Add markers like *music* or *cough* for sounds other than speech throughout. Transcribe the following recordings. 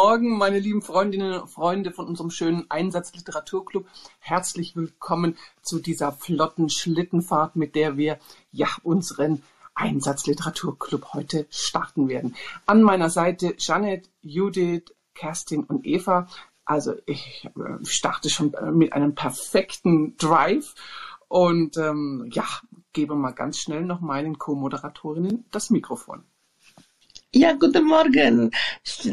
Morgen, meine lieben Freundinnen und Freunde von unserem schönen Einsatzliteraturclub. Herzlich willkommen zu dieser flotten Schlittenfahrt, mit der wir ja unseren Einsatzliteraturclub heute starten werden. An meiner Seite Janet, Judith, Kerstin und Eva. Also ich äh, starte schon äh, mit einem perfekten Drive und ähm, ja, gebe mal ganz schnell noch meinen Co-Moderatorinnen das Mikrofon. Ja, guten Morgen.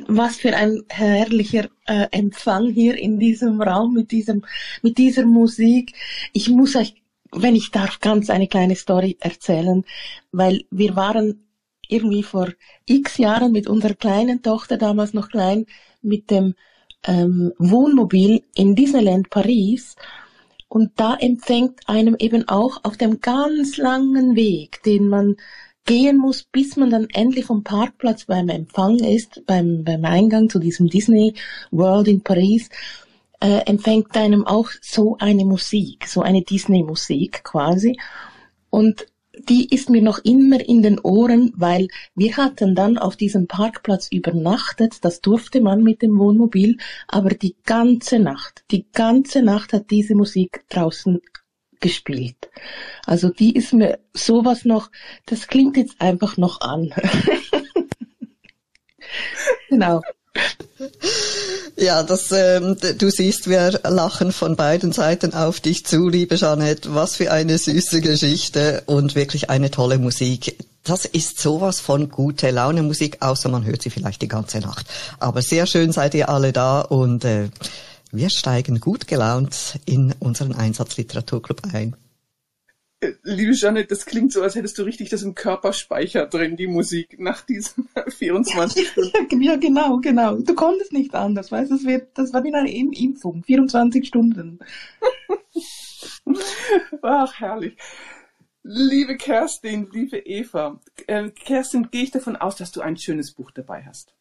Was für ein herrlicher äh, Empfang hier in diesem Raum mit diesem, mit dieser Musik. Ich muss euch, wenn ich darf, ganz eine kleine Story erzählen, weil wir waren irgendwie vor x Jahren mit unserer kleinen Tochter, damals noch klein, mit dem ähm, Wohnmobil in Disneyland Paris. Und da empfängt einem eben auch auf dem ganz langen Weg, den man gehen muss, bis man dann endlich vom Parkplatz beim Empfang ist, beim, beim Eingang zu diesem Disney World in Paris, äh, empfängt einem auch so eine Musik, so eine Disney-Musik quasi. Und die ist mir noch immer in den Ohren, weil wir hatten dann auf diesem Parkplatz übernachtet, das durfte man mit dem Wohnmobil, aber die ganze Nacht, die ganze Nacht hat diese Musik draußen gespielt. Also die ist mir sowas noch, das klingt jetzt einfach noch an. *laughs* genau. Ja, das, ähm, du siehst, wir lachen von beiden Seiten auf dich zu, liebe Jeanette. Was für eine süße Geschichte und wirklich eine tolle Musik. Das ist sowas von gute Laune Musik, außer man hört sie vielleicht die ganze Nacht. Aber sehr schön seid ihr alle da und äh, wir steigen gut gelaunt in unseren Einsatzliteraturclub ein. Liebe Janet, das klingt so, als hättest du richtig das im Körperspeicher drin, die Musik, nach diesen *laughs* 24 Stunden. *laughs* Ja, genau, genau. Du konntest nicht anders, weißt du, das, wird, das war wie eine Impfung, 24 Stunden. *laughs* Ach, herrlich. Liebe Kerstin, liebe Eva, äh, Kerstin, gehe ich davon aus, dass du ein schönes Buch dabei hast.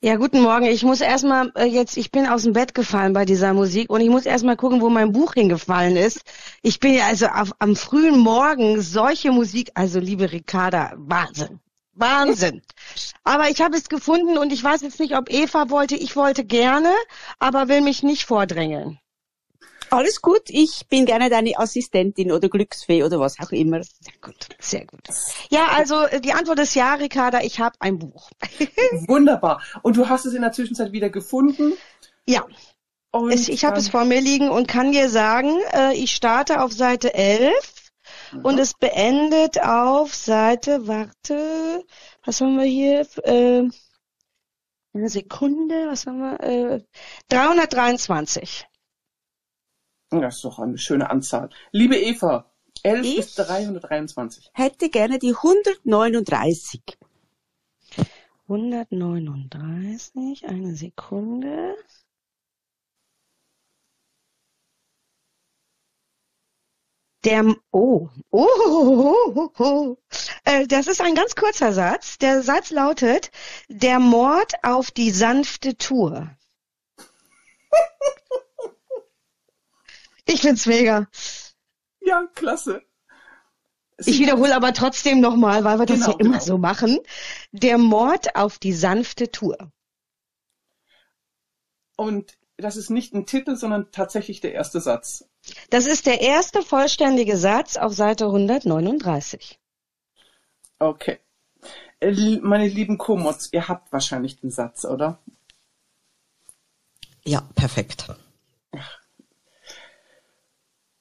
Ja, guten Morgen. Ich muss erstmal äh, jetzt, ich bin aus dem Bett gefallen bei dieser Musik und ich muss erstmal gucken, wo mein Buch hingefallen ist. Ich bin ja also auf, am frühen Morgen solche Musik, also liebe Ricarda, Wahnsinn. Wahnsinn. *laughs* Aber ich habe es gefunden und ich weiß jetzt nicht, ob Eva wollte, ich wollte gerne, aber will mich nicht vordrängeln. Alles gut, ich bin gerne deine Assistentin oder Glücksfee oder was auch immer. Sehr gut, sehr gut. Ja, also äh, die Antwort ist ja, Ricarda, ich habe ein Buch. *laughs* Wunderbar. Und du hast es in der Zwischenzeit wieder gefunden? Ja. Und ich ich habe es vor mir liegen und kann dir sagen, äh, ich starte auf Seite 11 mhm. und es beendet auf Seite, warte, was haben wir hier? Äh, eine Sekunde, was haben wir? Äh, 323. Das ist doch eine schöne Anzahl. Liebe Eva, 11 ich bis 323. Hätte gerne die 139. 139, eine Sekunde. Der, oh, oh, oh, oh, oh. Äh, das ist ein ganz kurzer Satz. Der Satz lautet, der Mord auf die sanfte Tour. *laughs* Ich find's mega. Ja, klasse. Ich wiederhole aber trotzdem nochmal, weil wir das genau, ja immer genau. so machen. Der Mord auf die sanfte Tour. Und das ist nicht ein Titel, sondern tatsächlich der erste Satz. Das ist der erste vollständige Satz auf Seite 139. Okay. Äh, meine lieben Komods, ihr habt wahrscheinlich den Satz, oder? Ja, perfekt.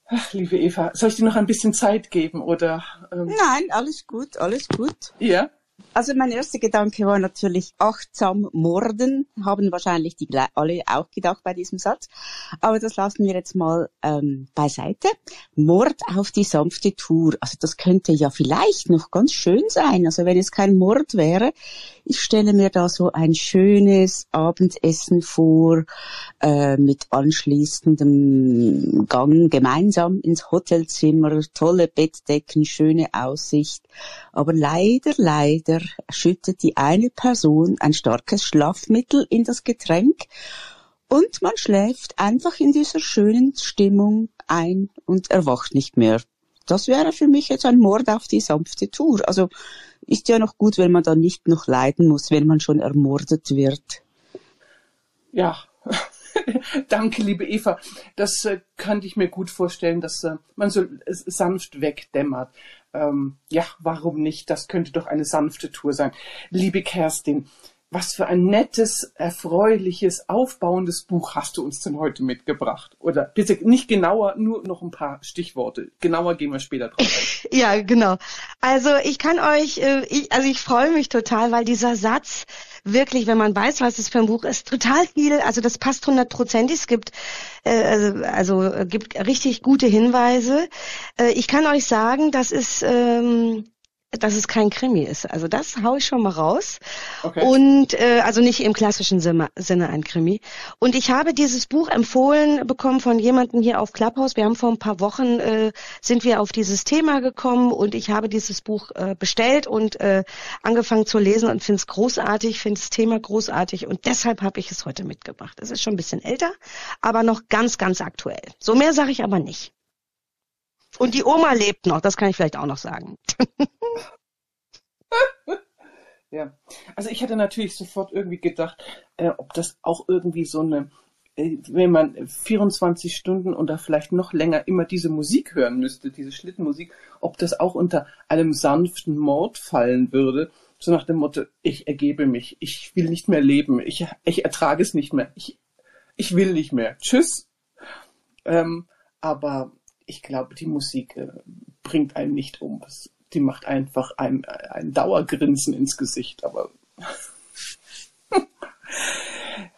Ach, liebe Eva, soll ich dir noch ein bisschen Zeit geben oder? Ähm? Nein, alles gut, alles gut. Ja. Also mein erster Gedanke war natürlich achtsam morden, haben wahrscheinlich die alle auch gedacht bei diesem Satz. Aber das lassen wir jetzt mal ähm, beiseite. Mord auf die sanfte Tour. Also das könnte ja vielleicht noch ganz schön sein. Also wenn es kein Mord wäre, ich stelle mir da so ein schönes Abendessen vor äh, mit anschließendem Gang gemeinsam ins Hotelzimmer, tolle Bettdecken, schöne Aussicht. Aber leider, leider schüttet die eine Person ein starkes Schlafmittel in das Getränk und man schläft einfach in dieser schönen Stimmung ein und erwacht nicht mehr. das wäre für mich jetzt ein Mord auf die sanfte Tour. Also ist ja noch gut, wenn man dann nicht noch leiden muss, wenn man schon ermordet wird. Ja, *laughs* danke, liebe Eva. Das äh, könnte ich mir gut vorstellen, dass äh, man so sanft wegdämmert. Ähm, ja, warum nicht? Das könnte doch eine sanfte Tour sein. Liebe Kerstin, was für ein nettes, erfreuliches, aufbauendes Buch hast du uns denn heute mitgebracht? Oder bitte nicht genauer, nur noch ein paar Stichworte. Genauer gehen wir später drauf. *laughs* ja, genau. Also ich kann euch, äh, ich, also ich freue mich total, weil dieser Satz wirklich, wenn man weiß, was es für ein Buch ist, total viel, also das passt hundertprozentig. Es gibt äh, also, äh, gibt richtig gute Hinweise. Äh, ich kann euch sagen, das ist ähm, dass es kein Krimi ist. Also das hau ich schon mal raus. Okay. Und äh, also nicht im klassischen Sinne, Sinne ein Krimi. Und ich habe dieses Buch empfohlen bekommen von jemandem hier auf Clubhouse. Wir haben vor ein paar Wochen äh, sind wir auf dieses Thema gekommen und ich habe dieses Buch äh, bestellt und äh, angefangen zu lesen und finde es großartig, finde das Thema großartig und deshalb habe ich es heute mitgebracht. Es ist schon ein bisschen älter, aber noch ganz, ganz aktuell. So mehr sage ich aber nicht. Und die Oma lebt noch, das kann ich vielleicht auch noch sagen. *laughs* ja, also ich hätte natürlich sofort irgendwie gedacht, äh, ob das auch irgendwie so eine, äh, wenn man 24 Stunden oder vielleicht noch länger immer diese Musik hören müsste, diese Schlittenmusik, ob das auch unter einem sanften Mord fallen würde. So nach dem Motto, ich ergebe mich, ich will nicht mehr leben, ich, ich ertrage es nicht mehr, ich, ich will nicht mehr. Tschüss. Ähm, aber ich glaube, die Musik äh, bringt einen nicht um. die macht einfach ein, ein Dauergrinsen ins Gesicht. Aber *laughs*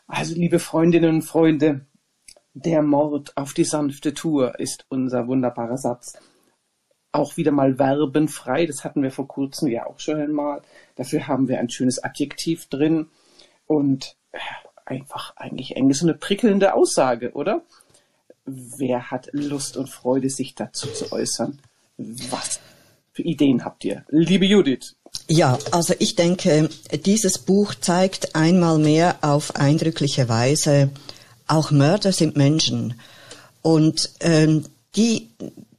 also, liebe Freundinnen und Freunde, der Mord auf die sanfte Tour ist unser wunderbarer Satz. Auch wieder mal verbenfrei, das hatten wir vor kurzem ja auch schon einmal. Dafür haben wir ein schönes Adjektiv drin und äh, einfach eigentlich eng so eine prickelnde Aussage, oder? Wer hat Lust und Freude, sich dazu zu äußern? Was für Ideen habt ihr? Liebe Judith. Ja, also ich denke, dieses Buch zeigt einmal mehr auf eindrückliche Weise, auch Mörder sind Menschen. Und ähm, die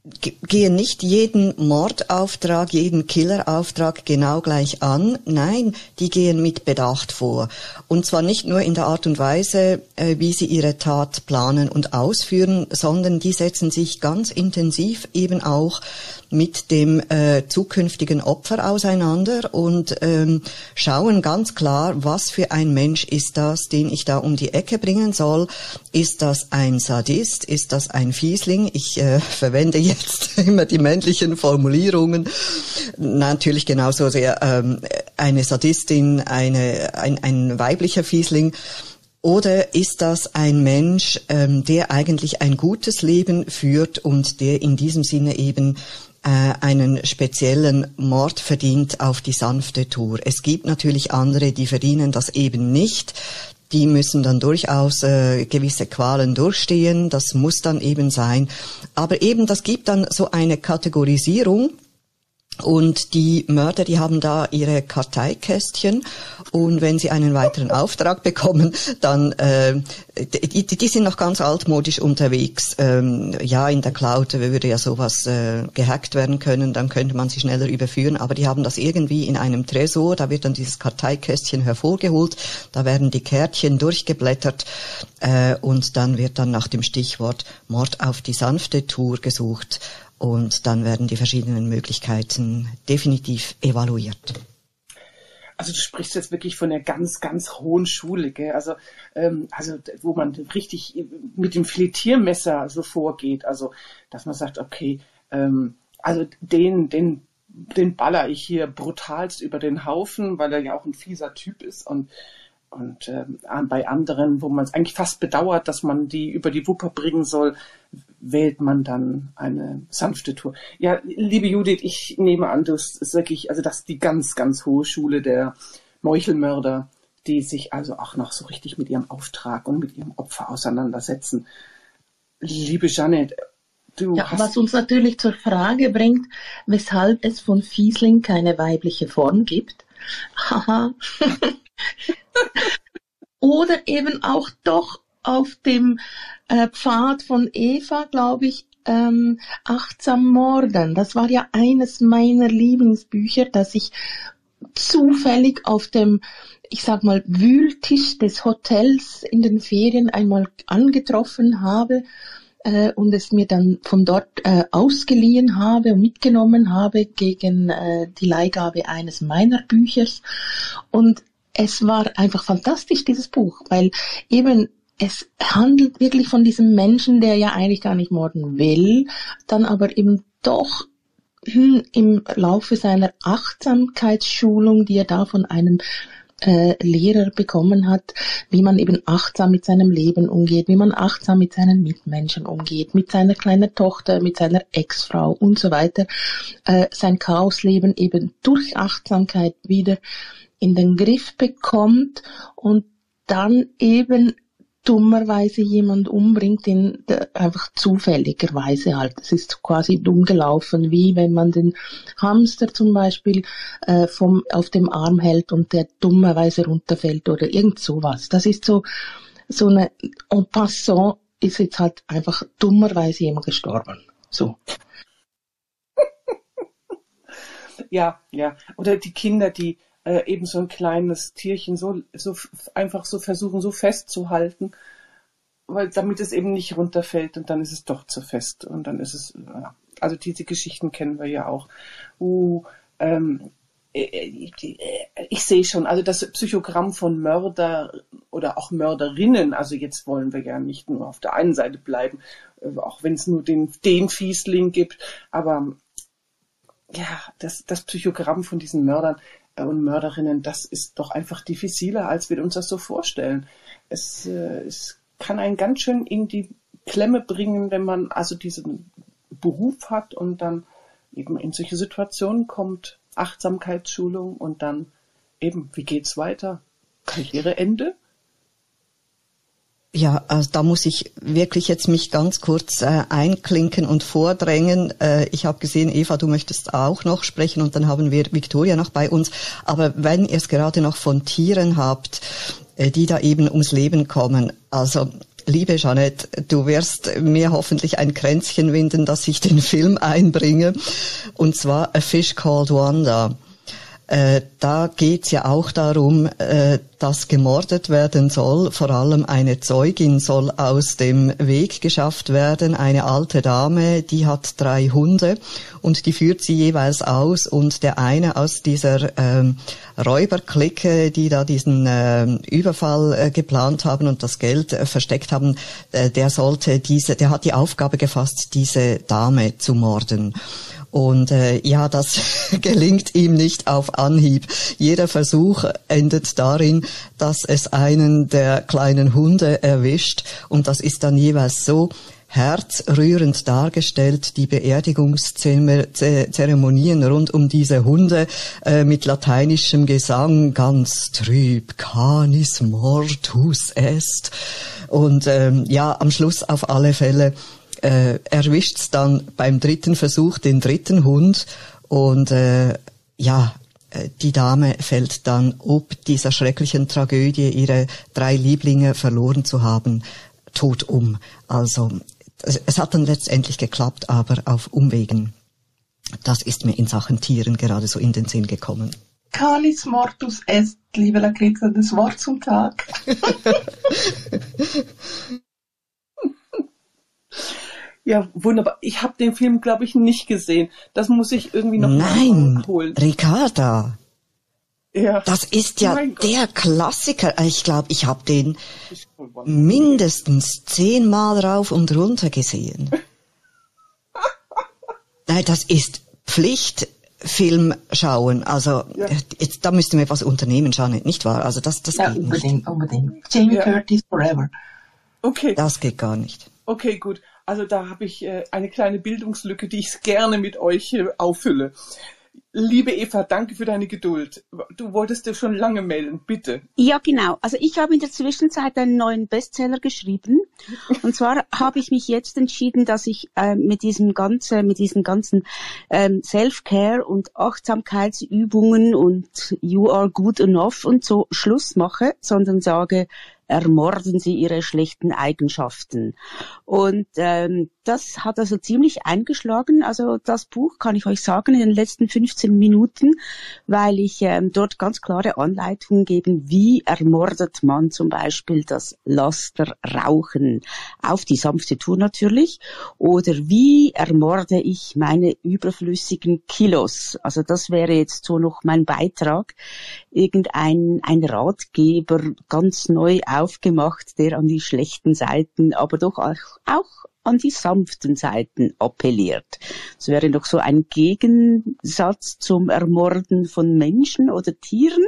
gehen nicht jeden Mordauftrag, jeden Killerauftrag genau gleich an. Nein, die gehen mit Bedacht vor. Und zwar nicht nur in der Art und Weise, äh, wie sie ihre Tat planen und ausführen, sondern die setzen sich ganz intensiv eben auch mit dem äh, zukünftigen Opfer auseinander und ähm, schauen ganz klar, was für ein Mensch ist das, den ich da um die Ecke bringen soll. Ist das ein Sadist? Ist das ein Fiesling? Ich äh, *laughs* verwende jetzt *laughs* immer die männlichen Formulierungen. Natürlich genauso sehr ähm, eine Sadistin, eine, ein, ein weiblicher Fiesling. Oder ist das ein Mensch, ähm, der eigentlich ein gutes Leben führt und der in diesem Sinne eben äh, einen speziellen Mord verdient auf die sanfte Tour. Es gibt natürlich andere, die verdienen das eben nicht. Die müssen dann durchaus äh, gewisse Qualen durchstehen. Das muss dann eben sein. Aber eben, das gibt dann so eine Kategorisierung und die Mörder, die haben da ihre Karteikästchen. Und wenn sie einen weiteren Auftrag *laughs* bekommen, dann äh, die, die sind noch ganz altmodisch unterwegs. Ähm, ja, in der Cloud würde ja sowas äh, gehackt werden können, dann könnte man sie schneller überführen, aber die haben das irgendwie in einem Tresor, da wird dann dieses Karteikästchen hervorgeholt, da werden die Kärtchen durchgeblättert. Äh, und dann wird dann nach dem Stichwort Mord auf die sanfte Tour gesucht und dann werden die verschiedenen Möglichkeiten definitiv evaluiert. Also du sprichst jetzt wirklich von der ganz, ganz hohen Schule, gell? Also, ähm, also wo man richtig mit dem Filetiermesser so vorgeht. Also, dass man sagt, okay, ähm, also den, den, den baller ich hier brutalst über den Haufen, weil er ja auch ein fieser Typ ist und und äh, bei anderen, wo man es eigentlich fast bedauert, dass man die über die Wupper bringen soll, wählt man dann eine sanfte Tour. Ja, liebe Judith, ich nehme an, das ist wirklich, also das ist die ganz, ganz hohe Schule der Meuchelmörder, die sich also auch noch so richtig mit ihrem Auftrag und mit ihrem Opfer auseinandersetzen. Liebe Janet, du ja, hast... Was uns natürlich zur Frage bringt, weshalb es von Fiesling keine weibliche Form gibt. Haha. *laughs* Oder eben auch doch auf dem äh, Pfad von Eva, glaube ich, ähm, Achtsam Morden. Das war ja eines meiner Lieblingsbücher, das ich zufällig auf dem, ich sag mal, Wühltisch des Hotels in den Ferien einmal angetroffen habe äh, und es mir dann von dort äh, ausgeliehen habe und mitgenommen habe gegen äh, die Leihgabe eines meiner Büchers. Und es war einfach fantastisch, dieses Buch, weil eben es handelt wirklich von diesem Menschen, der ja eigentlich gar nicht morden will, dann aber eben doch hm, im Laufe seiner Achtsamkeitsschulung, die er da von einem äh, Lehrer bekommen hat, wie man eben achtsam mit seinem Leben umgeht, wie man achtsam mit seinen Mitmenschen umgeht, mit seiner kleinen Tochter, mit seiner Ex-Frau und so weiter, äh, sein Chaosleben eben durch Achtsamkeit wieder in den Griff bekommt und dann eben dummerweise jemand umbringt, den einfach zufälligerweise halt. Es ist quasi dumm gelaufen, wie wenn man den Hamster zum Beispiel äh, vom, auf dem Arm hält und der dummerweise runterfällt oder irgend sowas. Das ist so, so eine, en passant ist jetzt halt einfach dummerweise jemand gestorben. So. *laughs* ja, ja. Oder die Kinder, die äh, eben so ein kleines Tierchen so, so einfach so versuchen, so festzuhalten, weil damit es eben nicht runterfällt und dann ist es doch zu fest und dann ist es, ja. also diese Geschichten kennen wir ja auch. Uh, ähm, äh, äh, ich sehe schon, also das Psychogramm von Mörder oder auch Mörderinnen, also jetzt wollen wir ja nicht nur auf der einen Seite bleiben, auch wenn es nur den, den Fiesling gibt, aber ja, das, das Psychogramm von diesen Mördern, und Mörderinnen, das ist doch einfach diffiziler, als wir uns das so vorstellen. Es, äh, es kann einen ganz schön in die Klemme bringen, wenn man also diesen Beruf hat und dann eben in solche Situationen kommt, Achtsamkeitsschulung und dann eben, wie geht's weiter? Karriereende? Ja, also da muss ich wirklich jetzt mich ganz kurz äh, einklinken und vordrängen. Äh, ich habe gesehen, Eva, du möchtest auch noch sprechen und dann haben wir Victoria noch bei uns. Aber wenn ihr es gerade noch von Tieren habt, äh, die da eben ums Leben kommen, also Liebe Jeanette, du wirst mir hoffentlich ein Kränzchen winden, dass ich den Film einbringe. Und zwar A Fish Called Wanda. Äh, da geht's ja auch darum, äh, dass gemordet werden soll. Vor allem eine Zeugin soll aus dem Weg geschafft werden. Eine alte Dame, die hat drei Hunde und die führt sie jeweils aus. Und der eine aus dieser ähm, Räuberklicke, die da diesen äh, Überfall äh, geplant haben und das Geld äh, versteckt haben, äh, der sollte diese, der hat die Aufgabe gefasst, diese Dame zu morden. Und äh, ja, das *laughs* gelingt ihm nicht auf Anhieb. Jeder Versuch endet darin, dass es einen der kleinen Hunde erwischt. Und das ist dann jeweils so, herzrührend dargestellt, die Beerdigungszeremonien rund um diese Hunde äh, mit lateinischem Gesang, ganz trüb, canis mortus est. Und ähm, ja, am Schluss auf alle Fälle äh, erwischt's dann beim dritten Versuch den dritten Hund und äh, ja, äh, die Dame fällt dann ob dieser schrecklichen Tragödie, ihre drei Lieblinge verloren zu haben, tot um. Also es, es hat dann letztendlich geklappt, aber auf Umwegen. Das ist mir in Sachen Tieren gerade so in den Sinn gekommen. Canis mortus est, liebe Lakritza, das Wort zum Tag. *laughs* Ja, wunderbar. Ich habe den Film, glaube ich, nicht gesehen. Das muss ich irgendwie noch Nein, holen. Ricarda. Ja. Das ist ja der Klassiker. Ich glaube, ich habe den mindestens zehnmal rauf und runter gesehen. *laughs* Nein, das ist Pflichtfilm schauen. Also ja. jetzt, da müssten wir was unternehmen, Janet, nicht wahr? Also das, das ja, geht unbedingt, nicht. unbedingt. Jamie ja. Curtis forever. Okay. Das geht gar nicht. Okay, gut. Also da habe ich äh, eine kleine Bildungslücke, die ich gerne mit euch äh, auffülle. Liebe Eva, danke für deine Geduld. Du wolltest dir schon lange melden, bitte. Ja, genau. Also ich habe in der Zwischenzeit einen neuen Bestseller geschrieben. *laughs* Und zwar habe ich mich jetzt entschieden, dass ich äh, mit diesem ganzen, mit diesen ganzen ähm, Self-Care und Achtsamkeitsübungen und You are good enough und so Schluss mache, sondern sage, ermorden sie ihre schlechten Eigenschaften. Und ähm, das hat also ziemlich eingeschlagen. Also das Buch kann ich euch sagen in den letzten 15 Minuten, weil ich ähm, dort ganz klare Anleitungen gebe, wie ermordet man zum Beispiel das Lasterrauchen auf die sanfte Tour natürlich oder wie ermorde ich meine überflüssigen Kilos. Also das wäre jetzt so noch mein Beitrag. Irgendein ein Ratgeber ganz neu aufgemacht, der an die schlechten Seiten, aber doch auch, auch an die sanften Seiten appelliert. Es wäre doch so ein Gegensatz zum Ermorden von Menschen oder Tieren.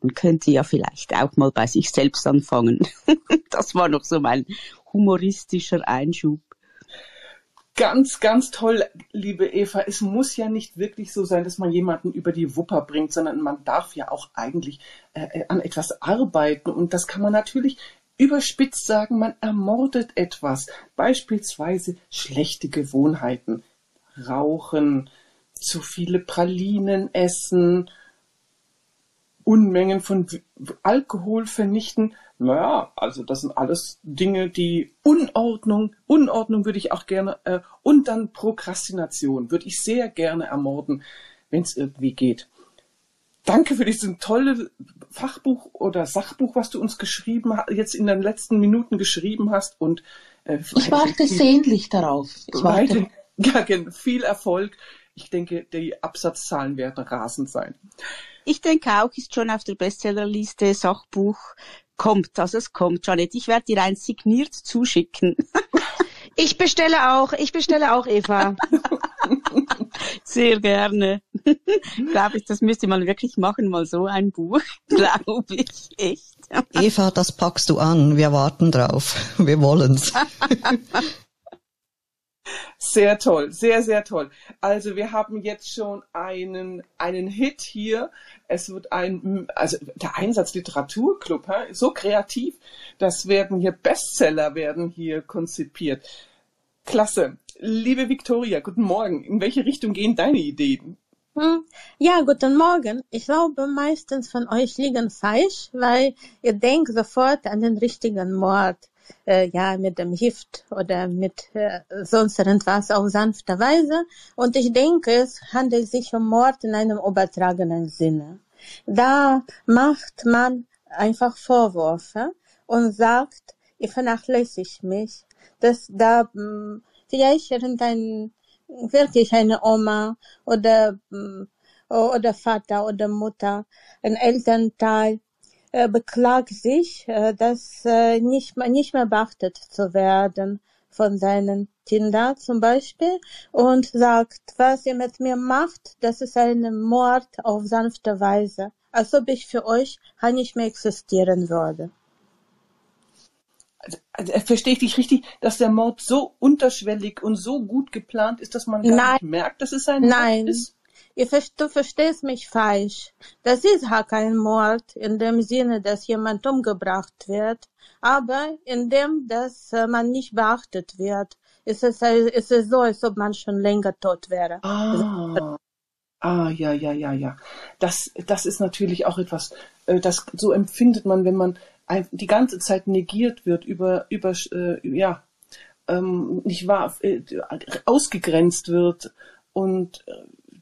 Man könnte ja vielleicht auch mal bei sich selbst anfangen. *laughs* das war noch so mein humoristischer Einschub. Ganz, ganz toll, liebe Eva. Es muss ja nicht wirklich so sein, dass man jemanden über die Wupper bringt, sondern man darf ja auch eigentlich äh, äh an etwas arbeiten. Und das kann man natürlich überspitzt sagen, man ermordet etwas. Beispielsweise schlechte Gewohnheiten. Rauchen, zu viele Pralinen essen, Unmengen von Alkohol vernichten. Naja, also das sind alles Dinge, die Unordnung, Unordnung würde ich auch gerne, äh, und dann Prokrastination würde ich sehr gerne ermorden, wenn es irgendwie geht. Danke für dieses tolle Fachbuch oder Sachbuch, was du uns geschrieben jetzt in den letzten Minuten geschrieben hast und äh, ich warte sehnlich darauf. Ich warte. *laughs* Ja, viel Erfolg. Ich denke, die Absatzzahlen werden rasend sein. Ich denke auch, ist schon auf der Bestsellerliste Sachbuch kommt. Also es kommt, Janet. Ich werde dir ein signiert zuschicken. *laughs* Ich bestelle auch, ich bestelle auch, Eva. *laughs* Sehr gerne. *laughs* Glaube ich, das müsste man wirklich machen, mal so ein Buch, *laughs* glaube ich, echt. Eva, das packst du an. Wir warten drauf. Wir wollen's. *laughs* Sehr toll, sehr, sehr toll. Also wir haben jetzt schon einen, einen Hit hier. Es wird ein, also der Einsatz Literaturclub, so kreativ. Das werden hier Bestseller werden hier konzipiert. Klasse. Liebe Victoria, guten Morgen. In welche Richtung gehen deine Ideen? Hm. Ja, guten Morgen. Ich glaube, meistens von euch liegen falsch, weil ihr denkt sofort an den richtigen Mord äh, ja, mit dem Gift oder mit äh, sonst irgendwas auf sanfte Weise. Und ich denke, es handelt sich um Mord in einem übertragenen Sinne. Da macht man einfach Vorwürfe und sagt, ihr vernachlässigt mich, dass da mh, hm, vielleicht irgendein wirklich eine Oma oder mh, hm, oder Vater oder Mutter, ein Elternteil äh, beklagt sich, äh, dass äh, nicht, nicht mehr beachtet zu werden von seinen Kindern zum Beispiel und sagt, was ihr mit mir macht, das ist ein Mord auf sanfte Weise, als ob ich für euch nicht mehr existieren würde. Also, also, verstehe ich dich richtig, dass der Mord so unterschwellig und so gut geplant ist, dass man gar Nein. nicht merkt, dass es ein Nein. Mord ist? du verstehst mich falsch. Das ist ja kein Mord in dem Sinne, dass jemand umgebracht wird, aber in dem, dass äh, man nicht beachtet wird. Ist es, ist es so, als ob man schon länger tot wäre. Ah. Ah, ja, ja, ja, ja. Das, das ist natürlich auch etwas, äh, das so empfindet man, wenn man die ganze Zeit negiert wird, über, über, äh, ja, ähm, nicht wahr, ausgegrenzt wird und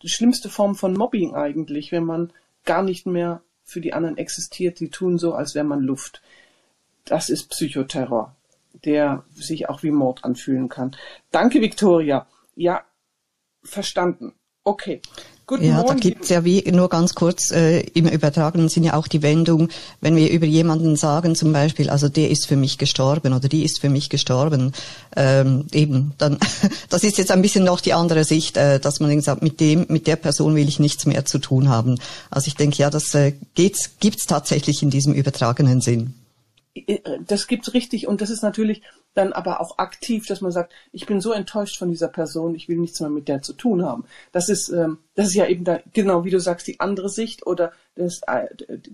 die schlimmste Form von Mobbing eigentlich, wenn man gar nicht mehr für die anderen existiert. Die tun so, als wäre man Luft. Das ist Psychoterror, der sich auch wie Mord anfühlen kann. Danke, Victoria. Ja, verstanden. Okay. Guten ja, Morgen. da gibt's ja wie nur ganz kurz äh, im übertragenen Sinne auch die Wendung, wenn wir über jemanden sagen zum Beispiel, also der ist für mich gestorben oder die ist für mich gestorben, ähm, eben, dann *laughs* das ist jetzt ein bisschen noch die andere Sicht, äh, dass man sagt, mit dem, mit der Person will ich nichts mehr zu tun haben. Also ich denke, ja, das äh, geht's, gibt's tatsächlich in diesem übertragenen Sinn. Äh, das gibt's richtig und das ist natürlich dann aber auch aktiv, dass man sagt, ich bin so enttäuscht von dieser Person, ich will nichts mehr mit der zu tun haben. Das ist, ähm, das ist ja eben da, genau wie du sagst, die andere Sicht oder das, äh,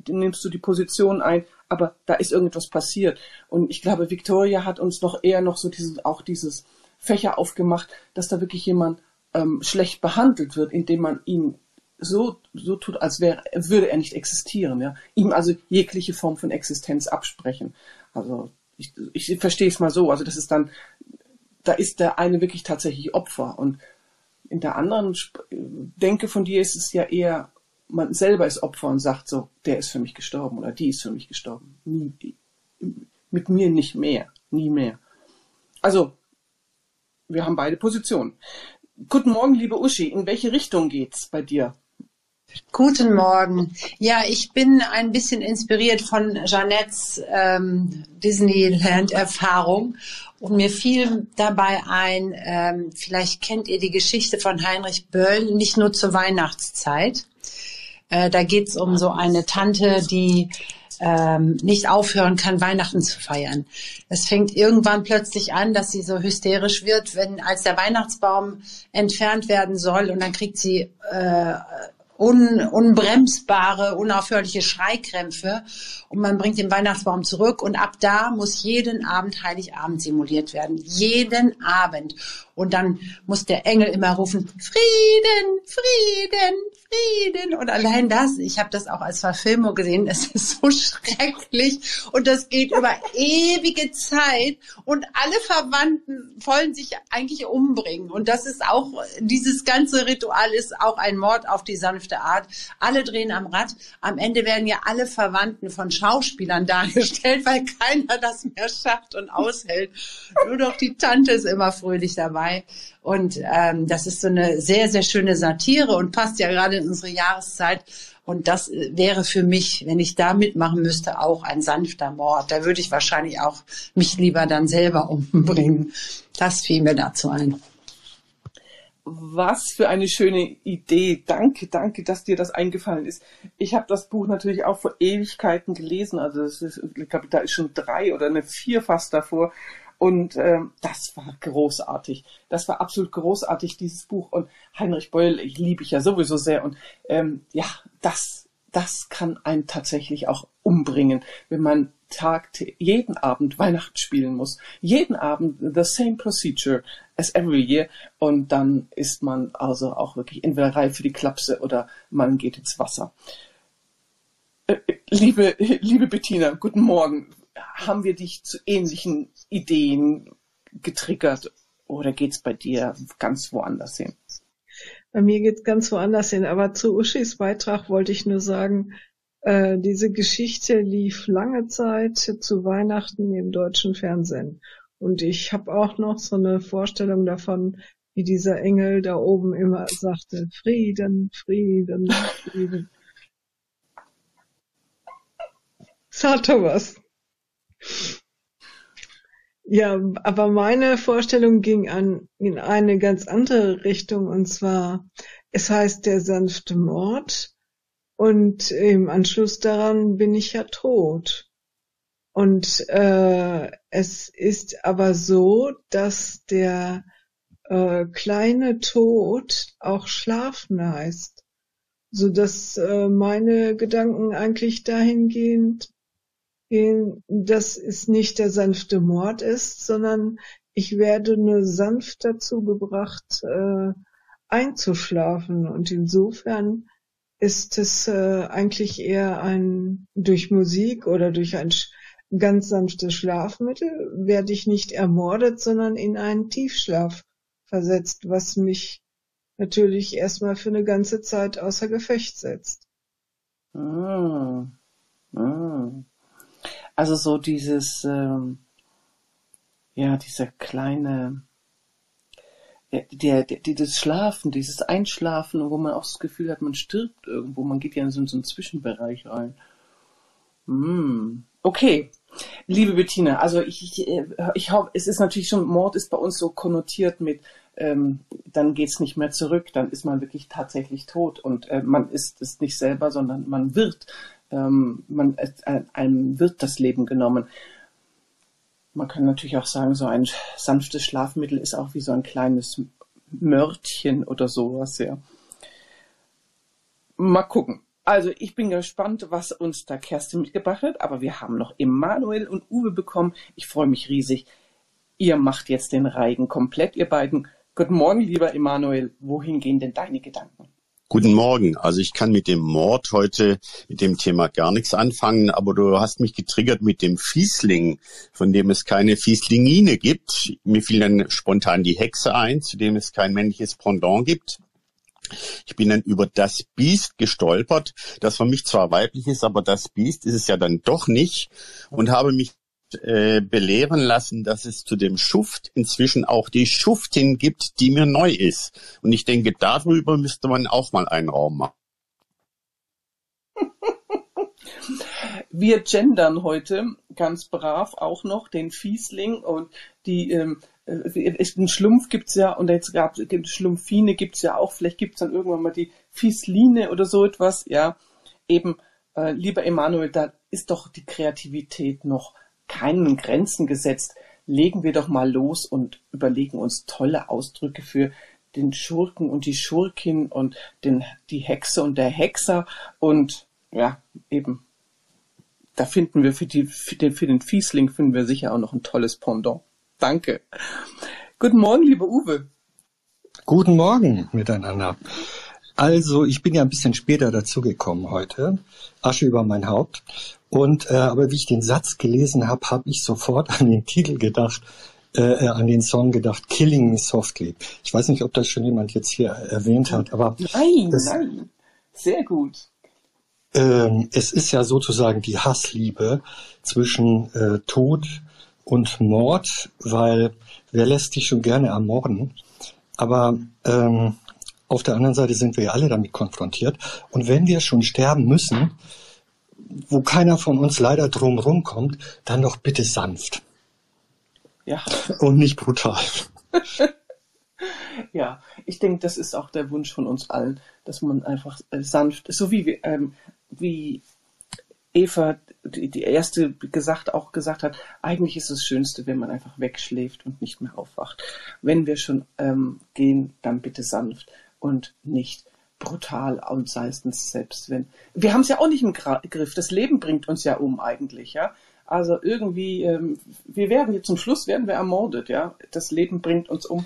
nimmst du die Position ein, aber da ist irgendetwas passiert. Und ich glaube, Victoria hat uns noch eher noch so dieses, auch dieses Fächer aufgemacht, dass da wirklich jemand ähm, schlecht behandelt wird, indem man ihn so, so tut, als wäre, würde er nicht existieren, ja. Ihm also jegliche Form von Existenz absprechen. Also ich, ich verstehe es mal so. Also das ist dann, da ist der eine wirklich tatsächlich Opfer und in der anderen Denke von dir ist es ja eher, man selber ist Opfer und sagt so, der ist für mich gestorben oder die ist für mich gestorben. Nie, mit mir nicht mehr, nie mehr. Also, wir haben beide Positionen. Guten Morgen, liebe Uschi. In welche Richtung geht's bei dir? Guten Morgen. Ja, ich bin ein bisschen inspiriert von Jeanettes ähm, Disneyland-Erfahrung und mir fiel dabei ein, ähm, vielleicht kennt ihr die Geschichte von Heinrich Böll, nicht nur zur Weihnachtszeit. Äh, da geht's um so eine Tante, die ähm, nicht aufhören kann, Weihnachten zu feiern. Es fängt irgendwann plötzlich an, dass sie so hysterisch wird, wenn als der Weihnachtsbaum entfernt werden soll und dann kriegt sie äh, un, unbremsbare, unaufhörliche Schreikrämpfe und man bringt den Weihnachtsbaum zurück und ab da muss jeden Abend Heiligabend simuliert werden. Jeden Abend. Und dann muss der Engel immer rufen, Frieden, Frieden, Frieden. Und allein das, ich habe das auch als Verfilmung gesehen, es ist so *laughs* schrecklich und das geht über ewige Zeit und alle Verwandten wollen sich eigentlich umbringen. Und das ist auch, dieses ganze Ritual ist auch ein Mord auf die sanfte Art. Alle drehen am Rad. Am Ende werden ja alle Verwandten von Schauspielern *laughs* dargestellt, weil keiner das mehr schafft und aushält. Nur doch die Tante ist immer fröhlich dabei. Und ähm, das ist so eine sehr, sehr schöne Satire und passt ja gerade in unsere Jahreszeit. Und das wäre für mich, wenn ich da mitmachen müsste, auch ein sanfter Mord. Da würde ich wahrscheinlich auch mich lieber dann selber *laughs* umbringen. Das fiel mir dazu ein. Was für eine schöne Idee. Danke, danke, dass dir das eingefallen ist. Ich habe das Buch natürlich auch vor Ewigkeiten gelesen. Also ist, ich glaube, da ist schon drei oder eine vier fast davor. Und ähm, das war großartig. Das war absolut großartig, dieses Buch. Und Heinrich Beul, ich liebe ich ja sowieso sehr. Und ähm, ja, das, das kann einen tatsächlich auch umbringen, wenn man Tag, jeden Abend Weihnachten spielen muss. Jeden Abend the same procedure as every year. Und dann ist man also auch wirklich entweder reif für die Klapse oder man geht ins Wasser. Äh, liebe, *laughs* liebe Bettina, guten Morgen haben wir dich zu ähnlichen Ideen getriggert oder geht's bei dir ganz woanders hin? Bei mir geht's ganz woanders hin, aber zu Uschis Beitrag wollte ich nur sagen, äh, diese Geschichte lief lange Zeit zu Weihnachten im deutschen Fernsehen. Und ich habe auch noch so eine Vorstellung davon, wie dieser Engel da oben immer sagte, Frieden, Frieden, Frieden. *laughs* Sag Thomas. Ja, aber meine Vorstellung ging an, in eine ganz andere Richtung und zwar, es heißt der sanfte Mord und im Anschluss daran bin ich ja tot. Und äh, es ist aber so, dass der äh, kleine Tod auch schlafen heißt, so dass äh, meine Gedanken eigentlich dahingehend dass es nicht der sanfte Mord ist, sondern ich werde nur sanft dazu gebracht, äh, einzuschlafen. Und insofern ist es äh, eigentlich eher ein durch Musik oder durch ein ganz sanftes Schlafmittel werde ich nicht ermordet, sondern in einen Tiefschlaf versetzt, was mich natürlich erstmal für eine ganze Zeit außer Gefecht setzt. Ah. Ah. Also so dieses, ähm, ja, dieser kleine, der, der, dieses Schlafen, dieses Einschlafen, wo man auch das Gefühl hat, man stirbt irgendwo, man geht ja in so, so einen Zwischenbereich rein. Hm. Okay, liebe Bettina, also ich, ich, ich hoffe, es ist natürlich schon, Mord ist bei uns so konnotiert mit, ähm, dann geht's nicht mehr zurück, dann ist man wirklich tatsächlich tot und äh, man ist es nicht selber, sondern man wird ähm, man, äh, einem wird das Leben genommen. Man kann natürlich auch sagen, so ein sanftes Schlafmittel ist auch wie so ein kleines Mörtchen oder sowas, ja. Mal gucken. Also ich bin gespannt, was uns da Kerstin mitgebracht hat, aber wir haben noch Emanuel und Uwe bekommen. Ich freue mich riesig. Ihr macht jetzt den Reigen komplett, ihr beiden. Guten Morgen, lieber Emanuel. Wohin gehen denn deine Gedanken? Guten Morgen. Also ich kann mit dem Mord heute, mit dem Thema gar nichts anfangen, aber du hast mich getriggert mit dem Fiesling, von dem es keine Fieslingine gibt. Mir fiel dann spontan die Hexe ein, zu dem es kein männliches Pendant gibt. Ich bin dann über das Biest gestolpert, das für mich zwar weiblich ist, aber das Biest ist es ja dann doch nicht und habe mich äh, belehren lassen, dass es zu dem Schuft inzwischen auch die Schuftin gibt, die mir neu ist. Und ich denke, darüber müsste man auch mal einen Raum machen. Wir gendern heute ganz brav auch noch den Fiesling und die ähm, äh, einen Schlumpf gibt's ja und jetzt gab es Schlumpfine gibt's ja auch. Vielleicht gibt's dann irgendwann mal die Fiesline oder so etwas. Ja, eben, äh, lieber Emanuel, da ist doch die Kreativität noch keinen Grenzen gesetzt. Legen wir doch mal los und überlegen uns tolle Ausdrücke für den Schurken und die Schurkin und den, die Hexe und der Hexer und ja, eben, da finden wir für, die, für, den, für den Fiesling finden wir sicher auch noch ein tolles Pendant. Danke. Guten Morgen, lieber Uwe. Guten Morgen miteinander. Also, ich bin ja ein bisschen später dazugekommen heute. Asche über mein Haupt. Und äh, aber wie ich den Satz gelesen habe, habe ich sofort *laughs* an den Titel gedacht, äh, äh, an den Song gedacht, Killing Me Softly. Ich weiß nicht, ob das schon jemand jetzt hier erwähnt hat, aber nein, das, nein, sehr gut. Ähm, es ist ja sozusagen die Hassliebe zwischen äh, Tod und Mord, weil wer lässt sich schon gerne ermorden? Aber ähm, auf der anderen Seite sind wir ja alle damit konfrontiert. Und wenn wir schon sterben müssen, wo keiner von uns leider drumherum kommt, dann doch bitte sanft. Ja. Und nicht brutal. *laughs* ja, ich denke, das ist auch der Wunsch von uns allen, dass man einfach äh, sanft, so wie, ähm, wie Eva, die, die erste gesagt, auch gesagt hat, eigentlich ist es das Schönste, wenn man einfach wegschläft und nicht mehr aufwacht. Wenn wir schon ähm, gehen, dann bitte sanft und nicht brutal und seistens selbst wenn. Wir haben es ja auch nicht im Griff. Das Leben bringt uns ja um eigentlich, ja. Also irgendwie, ähm, wir werden jetzt zum Schluss werden wir ermordet, ja. Das Leben bringt uns um.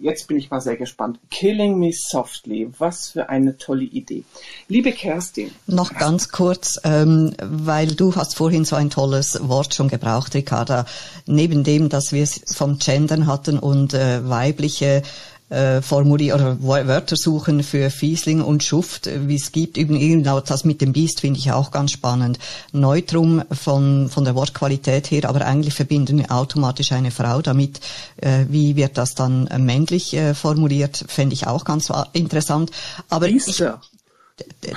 Jetzt bin ich mal sehr gespannt. Killing Me Softly, was für eine tolle Idee. Liebe Kerstin. Noch ganz kurz, ähm, weil du hast vorhin so ein tolles Wort schon gebraucht, Ricarda. Neben dem, dass wir es vom Gendern hatten und äh, weibliche äh, Formulier oder Wörter suchen für Fiesling und Schuft, wie es gibt. Genau das mit dem Biest finde ich auch ganz spannend. Neutrum von, von der Wortqualität her, aber eigentlich verbinden wir automatisch eine Frau damit. Äh, wie wird das dann äh, männlich äh, formuliert, fände ich auch ganz interessant. Aber Biester. Ich,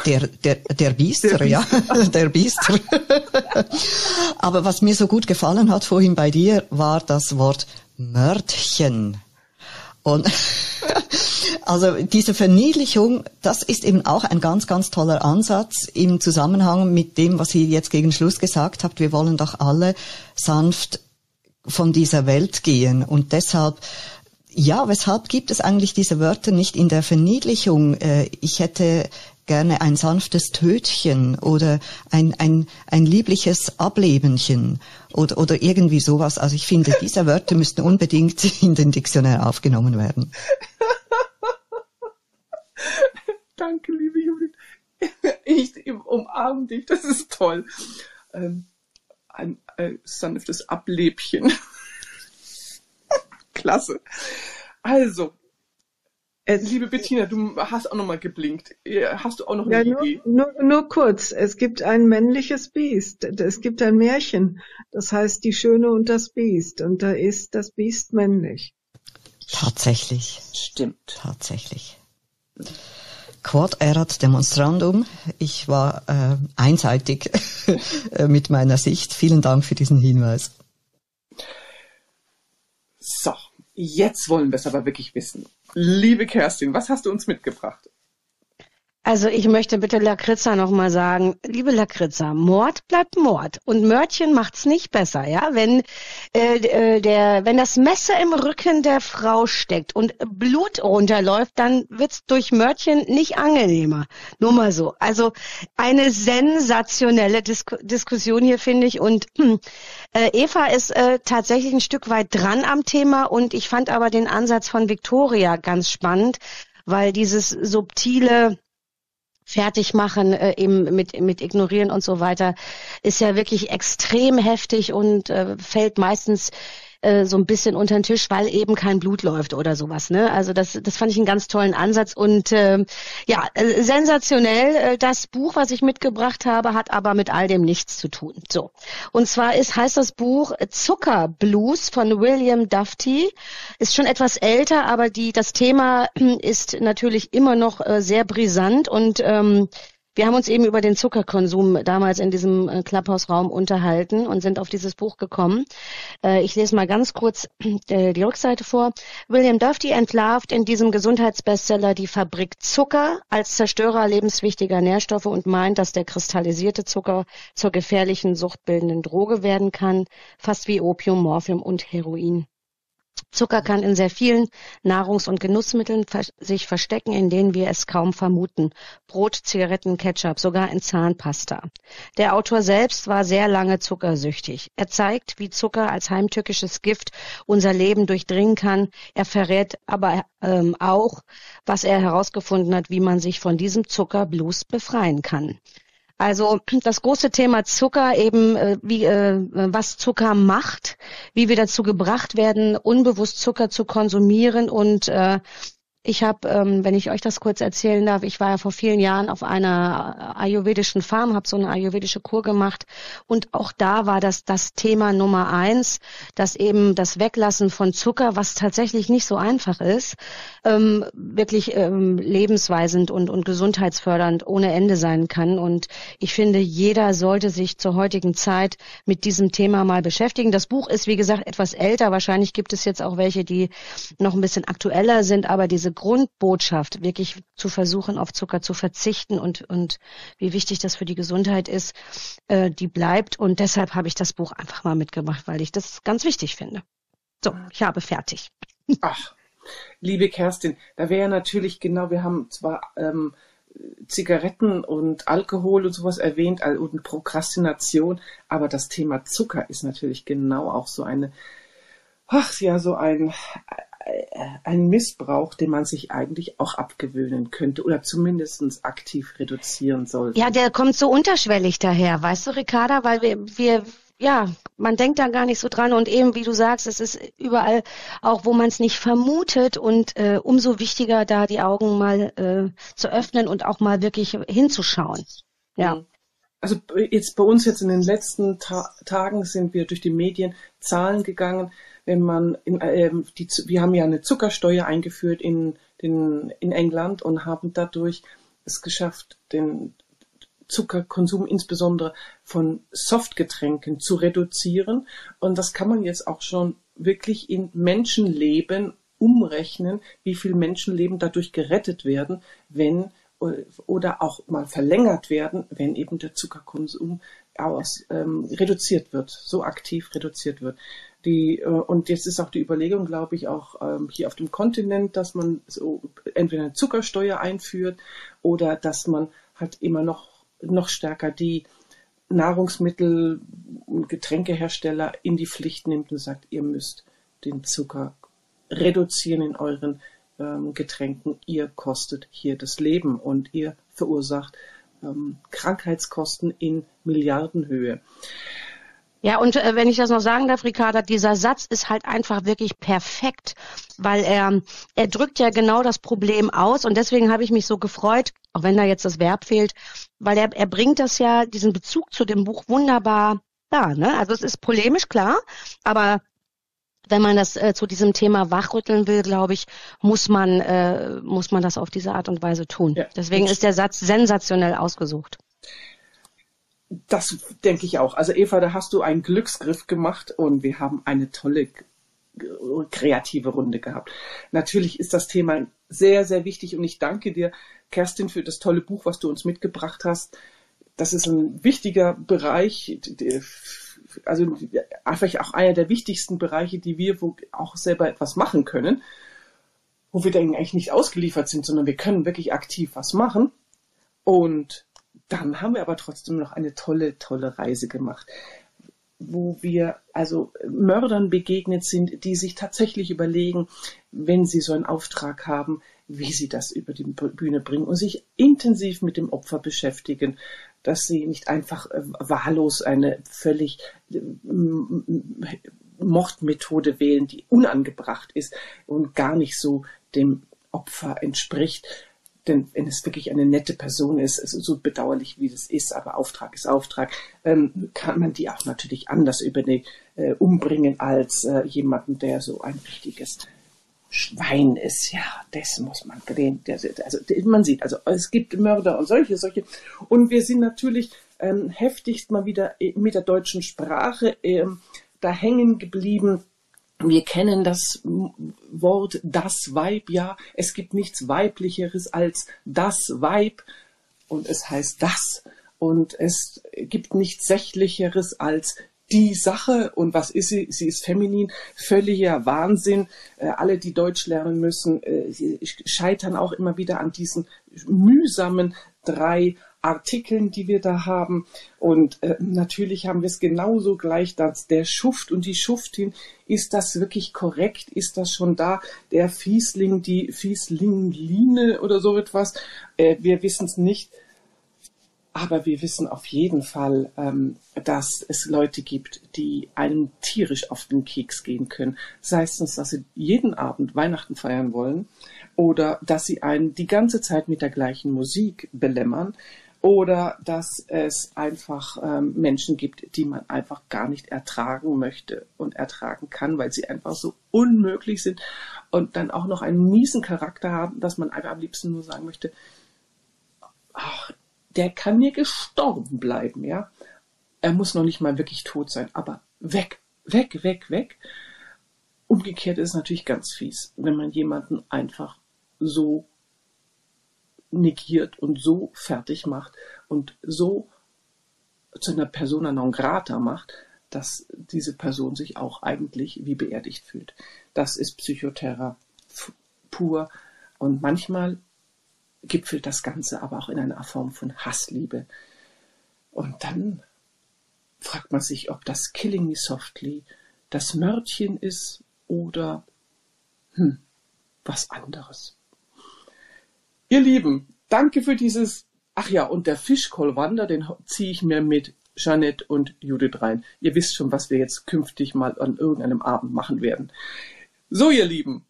der, der, der Biester, der ja, *laughs* der Biester. Aber was mir so gut gefallen hat vorhin bei dir, war das Wort Mördchen. Und *laughs* also diese Verniedlichung, das ist eben auch ein ganz, ganz toller Ansatz im Zusammenhang mit dem, was ihr jetzt gegen Schluss gesagt habt. Wir wollen doch alle sanft von dieser Welt gehen und deshalb ja, weshalb gibt es eigentlich diese Wörter nicht in der Verniedlichung? Äh, ich hätte gerne ein sanftes Tötchen oder ein, ein, ein liebliches Ablebenchen oder, oder irgendwie sowas. Also ich finde, diese Wörter müssten unbedingt *laughs* in den Diktionär aufgenommen werden. *laughs* Danke, liebe Judith. Ich umarme dich, das ist toll. Ähm, ein, ein sanftes Ablebchen. *laughs* Klasse. Also, äh, liebe Bettina, du hast auch noch mal geblinkt. Hast du auch noch eine ja, Idee? Nur, nur, nur kurz. Es gibt ein männliches Biest. Es gibt ein Märchen. Das heißt Die Schöne und das Biest. Und da ist das Biest männlich. Tatsächlich. Stimmt. Tatsächlich. Quod erat demonstrandum. Ich war äh, einseitig *laughs* mit meiner Sicht. Vielen Dank für diesen Hinweis. So, jetzt wollen wir es aber wirklich wissen. Liebe Kerstin, was hast du uns mitgebracht? Also ich möchte bitte Lakritza nochmal sagen, liebe Lakritza, Mord bleibt Mord und Mörtchen macht's nicht besser, ja. Wenn äh, äh, der, wenn das Messer im Rücken der Frau steckt und Blut runterläuft, dann wird's durch Mörtchen nicht angenehmer. Nur mal so. Also eine sensationelle Disk Diskussion hier finde ich und äh, Eva ist äh, tatsächlich ein Stück weit dran am Thema und ich fand aber den Ansatz von Victoria ganz spannend, weil dieses subtile fertig machen, äh, eben mit, mit ignorieren und so weiter, ist ja wirklich extrem heftig und äh, fällt meistens äh, so ein bisschen unter den Tisch, weil eben kein Blut läuft oder sowas. Ne? Also das, das fand ich einen ganz tollen Ansatz und äh, ja, äh, sensationell. Äh, das Buch, was ich mitgebracht habe, hat aber mit all dem nichts zu tun. So und zwar ist heißt das Buch Zuckerblues von William Dufty. Ist schon etwas älter, aber die das Thema ist natürlich immer noch äh, sehr brisant und ähm, wir haben uns eben über den Zuckerkonsum damals in diesem äh, Clubhouse-Raum unterhalten und sind auf dieses Buch gekommen. Äh, ich lese mal ganz kurz äh, die Rückseite vor. William Dufty entlarvt in diesem Gesundheitsbestseller die Fabrik Zucker als Zerstörer lebenswichtiger Nährstoffe und meint, dass der kristallisierte Zucker zur gefährlichen suchtbildenden Droge werden kann, fast wie Opium, Morphium und Heroin. Zucker kann in sehr vielen Nahrungs- und Genussmitteln sich verstecken, in denen wir es kaum vermuten. Brot, Zigaretten, Ketchup, sogar in Zahnpasta. Der Autor selbst war sehr lange zuckersüchtig. Er zeigt, wie Zucker als heimtückisches Gift unser Leben durchdringen kann. Er verrät aber ähm, auch, was er herausgefunden hat, wie man sich von diesem Zuckerblues befreien kann. Also das große Thema Zucker eben, äh, wie äh, was Zucker macht, wie wir dazu gebracht werden, unbewusst Zucker zu konsumieren und äh, ich habe, ähm, wenn ich euch das kurz erzählen darf, ich war ja vor vielen Jahren auf einer ayurvedischen Farm, habe so eine ayurvedische Kur gemacht und auch da war das das Thema Nummer eins, dass eben das Weglassen von Zucker, was tatsächlich nicht so einfach ist, ähm, wirklich ähm, lebensweisend und, und gesundheitsfördernd ohne Ende sein kann. Und ich finde, jeder sollte sich zur heutigen Zeit mit diesem Thema mal beschäftigen. Das Buch ist, wie gesagt, etwas älter. Wahrscheinlich gibt es jetzt auch welche, die noch ein bisschen aktueller sind, aber diese Grundbotschaft, wirklich zu versuchen, auf Zucker zu verzichten und, und wie wichtig das für die Gesundheit ist, äh, die bleibt. Und deshalb habe ich das Buch einfach mal mitgemacht, weil ich das ganz wichtig finde. So, ich habe fertig. Ach, liebe Kerstin, da wäre natürlich genau, wir haben zwar ähm, Zigaretten und Alkohol und sowas erwähnt und Prokrastination, aber das Thema Zucker ist natürlich genau auch so eine, ach ja, so ein, ein Missbrauch, den man sich eigentlich auch abgewöhnen könnte oder zumindest aktiv reduzieren sollte. Ja, der kommt so unterschwellig daher, weißt du, Ricarda, weil wir, wir ja, man denkt da gar nicht so dran und eben, wie du sagst, es ist überall auch, wo man es nicht vermutet und äh, umso wichtiger, da die Augen mal äh, zu öffnen und auch mal wirklich hinzuschauen. Ja. Mhm. Also jetzt bei uns jetzt in den letzten Ta Tagen sind wir durch die Medien Zahlen gegangen, wenn man in, äh, die, wir haben ja eine Zuckersteuer eingeführt in, den, in England und haben dadurch es geschafft, den Zuckerkonsum insbesondere von Softgetränken zu reduzieren. Und das kann man jetzt auch schon wirklich in Menschenleben umrechnen, wie viel Menschenleben dadurch gerettet werden, wenn oder auch mal verlängert werden, wenn eben der Zuckerkonsum aus, ähm, reduziert wird, so aktiv reduziert wird. Die, äh, und jetzt ist auch die Überlegung, glaube ich, auch ähm, hier auf dem Kontinent, dass man so entweder eine Zuckersteuer einführt oder dass man halt immer noch, noch stärker die Nahrungsmittel- und Getränkehersteller in die Pflicht nimmt und sagt, ihr müsst den Zucker reduzieren in euren ähm, Getränken. Ihr kostet hier das Leben und ihr verursacht ähm, Krankheitskosten in Milliardenhöhe. Ja, und äh, wenn ich das noch sagen darf, Ricarda, dieser Satz ist halt einfach wirklich perfekt, weil er, er drückt ja genau das Problem aus und deswegen habe ich mich so gefreut, auch wenn da jetzt das Verb fehlt, weil er, er bringt das ja, diesen Bezug zu dem Buch wunderbar da. Ne? Also es ist polemisch, klar, aber wenn man das äh, zu diesem Thema wachrütteln will, glaube ich, muss man, äh, muss man das auf diese Art und Weise tun. Ja. Deswegen ist der Satz sensationell ausgesucht. Das denke ich auch. Also Eva, da hast du einen Glücksgriff gemacht und wir haben eine tolle kreative Runde gehabt. Natürlich ist das Thema sehr, sehr wichtig und ich danke dir, Kerstin, für das tolle Buch, was du uns mitgebracht hast. Das ist ein wichtiger Bereich, also einfach auch einer der wichtigsten Bereiche, die wir auch selber etwas machen können, wo wir dann eigentlich nicht ausgeliefert sind, sondern wir können wirklich aktiv was machen. Und dann haben wir aber trotzdem noch eine tolle, tolle Reise gemacht. wo wir also Mördern begegnet sind, die sich tatsächlich überlegen, wenn sie so einen Auftrag haben, wie sie das über die Bühne bringen und sich intensiv mit dem Opfer beschäftigen, dass sie nicht einfach äh, wahllos eine völlig äh, Mordmethode wählen, die unangebracht ist und gar nicht so dem Opfer entspricht. Denn wenn es wirklich eine nette Person ist, so bedauerlich wie das ist, aber Auftrag ist Auftrag, ähm, kann man die auch natürlich anders über die, äh, umbringen als äh, jemanden, der so ein richtiges Schwein ist. Ja, das muss man der, also man sieht, also es gibt Mörder und solche, solche. Und wir sind natürlich ähm, heftigst mal wieder mit der deutschen Sprache ähm, da hängen geblieben. Wir kennen das Wort das Weib, ja. Es gibt nichts weiblicheres als das Weib und es heißt das. Und es gibt nichts sächlicheres als die Sache und was ist sie? Sie ist feminin, völliger Wahnsinn. Äh, alle, die Deutsch lernen müssen, äh, scheitern auch immer wieder an diesen mühsamen drei Artikeln, die wir da haben. Und äh, natürlich haben wir es genauso gleich, dass der Schuft und die Schuftin, ist das wirklich korrekt? Ist das schon da? Der Fiesling, die Fieslingline oder so etwas? Äh, wir wissen es nicht. Aber wir wissen auf jeden Fall, ähm, dass es Leute gibt, die einem tierisch auf den Keks gehen können. Sei es, dass sie jeden Abend Weihnachten feiern wollen oder dass sie einen die ganze Zeit mit der gleichen Musik belämmern oder dass es einfach ähm, Menschen gibt, die man einfach gar nicht ertragen möchte und ertragen kann, weil sie einfach so unmöglich sind und dann auch noch einen miesen Charakter haben, dass man einfach am liebsten nur sagen möchte, ach, der kann mir gestorben bleiben, ja. Er muss noch nicht mal wirklich tot sein, aber weg, weg, weg, weg. Umgekehrt ist es natürlich ganz fies, wenn man jemanden einfach so negiert und so fertig macht und so zu einer Persona non grata macht, dass diese Person sich auch eigentlich wie beerdigt fühlt. Das ist Psychoterror pur und manchmal gipfelt das Ganze aber auch in einer Form von Hassliebe. Und dann fragt man sich, ob das Killing Me Softly das Mörtchen ist oder hm, was anderes. Ihr Lieben, danke für dieses. Ach ja, und der Fischkohlwander, den ziehe ich mir mit Jeanette und Judith rein. Ihr wisst schon, was wir jetzt künftig mal an irgendeinem Abend machen werden. So, ihr Lieben,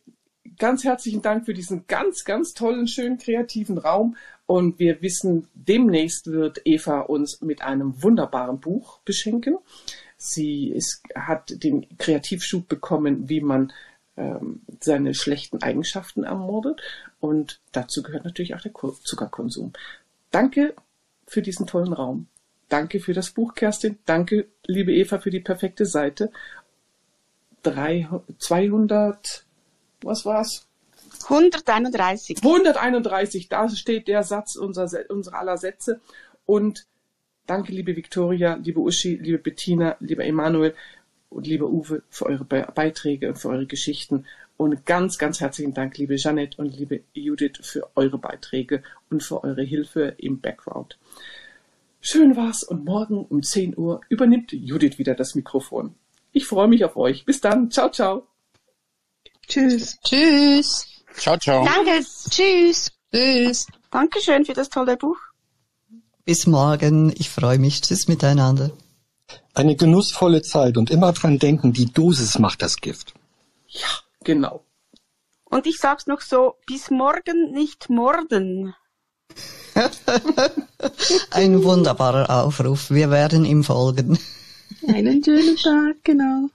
ganz herzlichen Dank für diesen ganz, ganz tollen, schönen, kreativen Raum. Und wir wissen, demnächst wird Eva uns mit einem wunderbaren Buch beschenken. Sie ist, hat den Kreativschub bekommen, wie man ähm, seine schlechten Eigenschaften ermordet. Und dazu gehört natürlich auch der Zuckerkonsum. Danke für diesen tollen Raum. Danke für das Buch, Kerstin. Danke, liebe Eva, für die perfekte Seite. Drei, 200, was war's? 131. 131, da steht der Satz unserer, unserer aller Sätze. Und danke, liebe Viktoria, liebe Uschi, liebe Bettina, lieber Emanuel und lieber Uwe für eure Beiträge und für eure Geschichten. Und ganz, ganz herzlichen Dank, liebe Jeanette und liebe Judith, für eure Beiträge und für eure Hilfe im Background. Schön war's und morgen um 10 Uhr übernimmt Judith wieder das Mikrofon. Ich freue mich auf euch. Bis dann. Ciao, ciao. Tschüss. Tschüss. Ciao, ciao. Danke. Tschüss. Tschüss. Dankeschön für das tolle Buch. Bis morgen. Ich freue mich. Tschüss miteinander. Eine genussvolle Zeit und immer dran denken, die Dosis macht das Gift. Ja, genau. Und ich sag's noch so, bis morgen nicht morden. *laughs* Ein wunderbarer Aufruf. Wir werden ihm folgen. Einen schönen Tag, genau.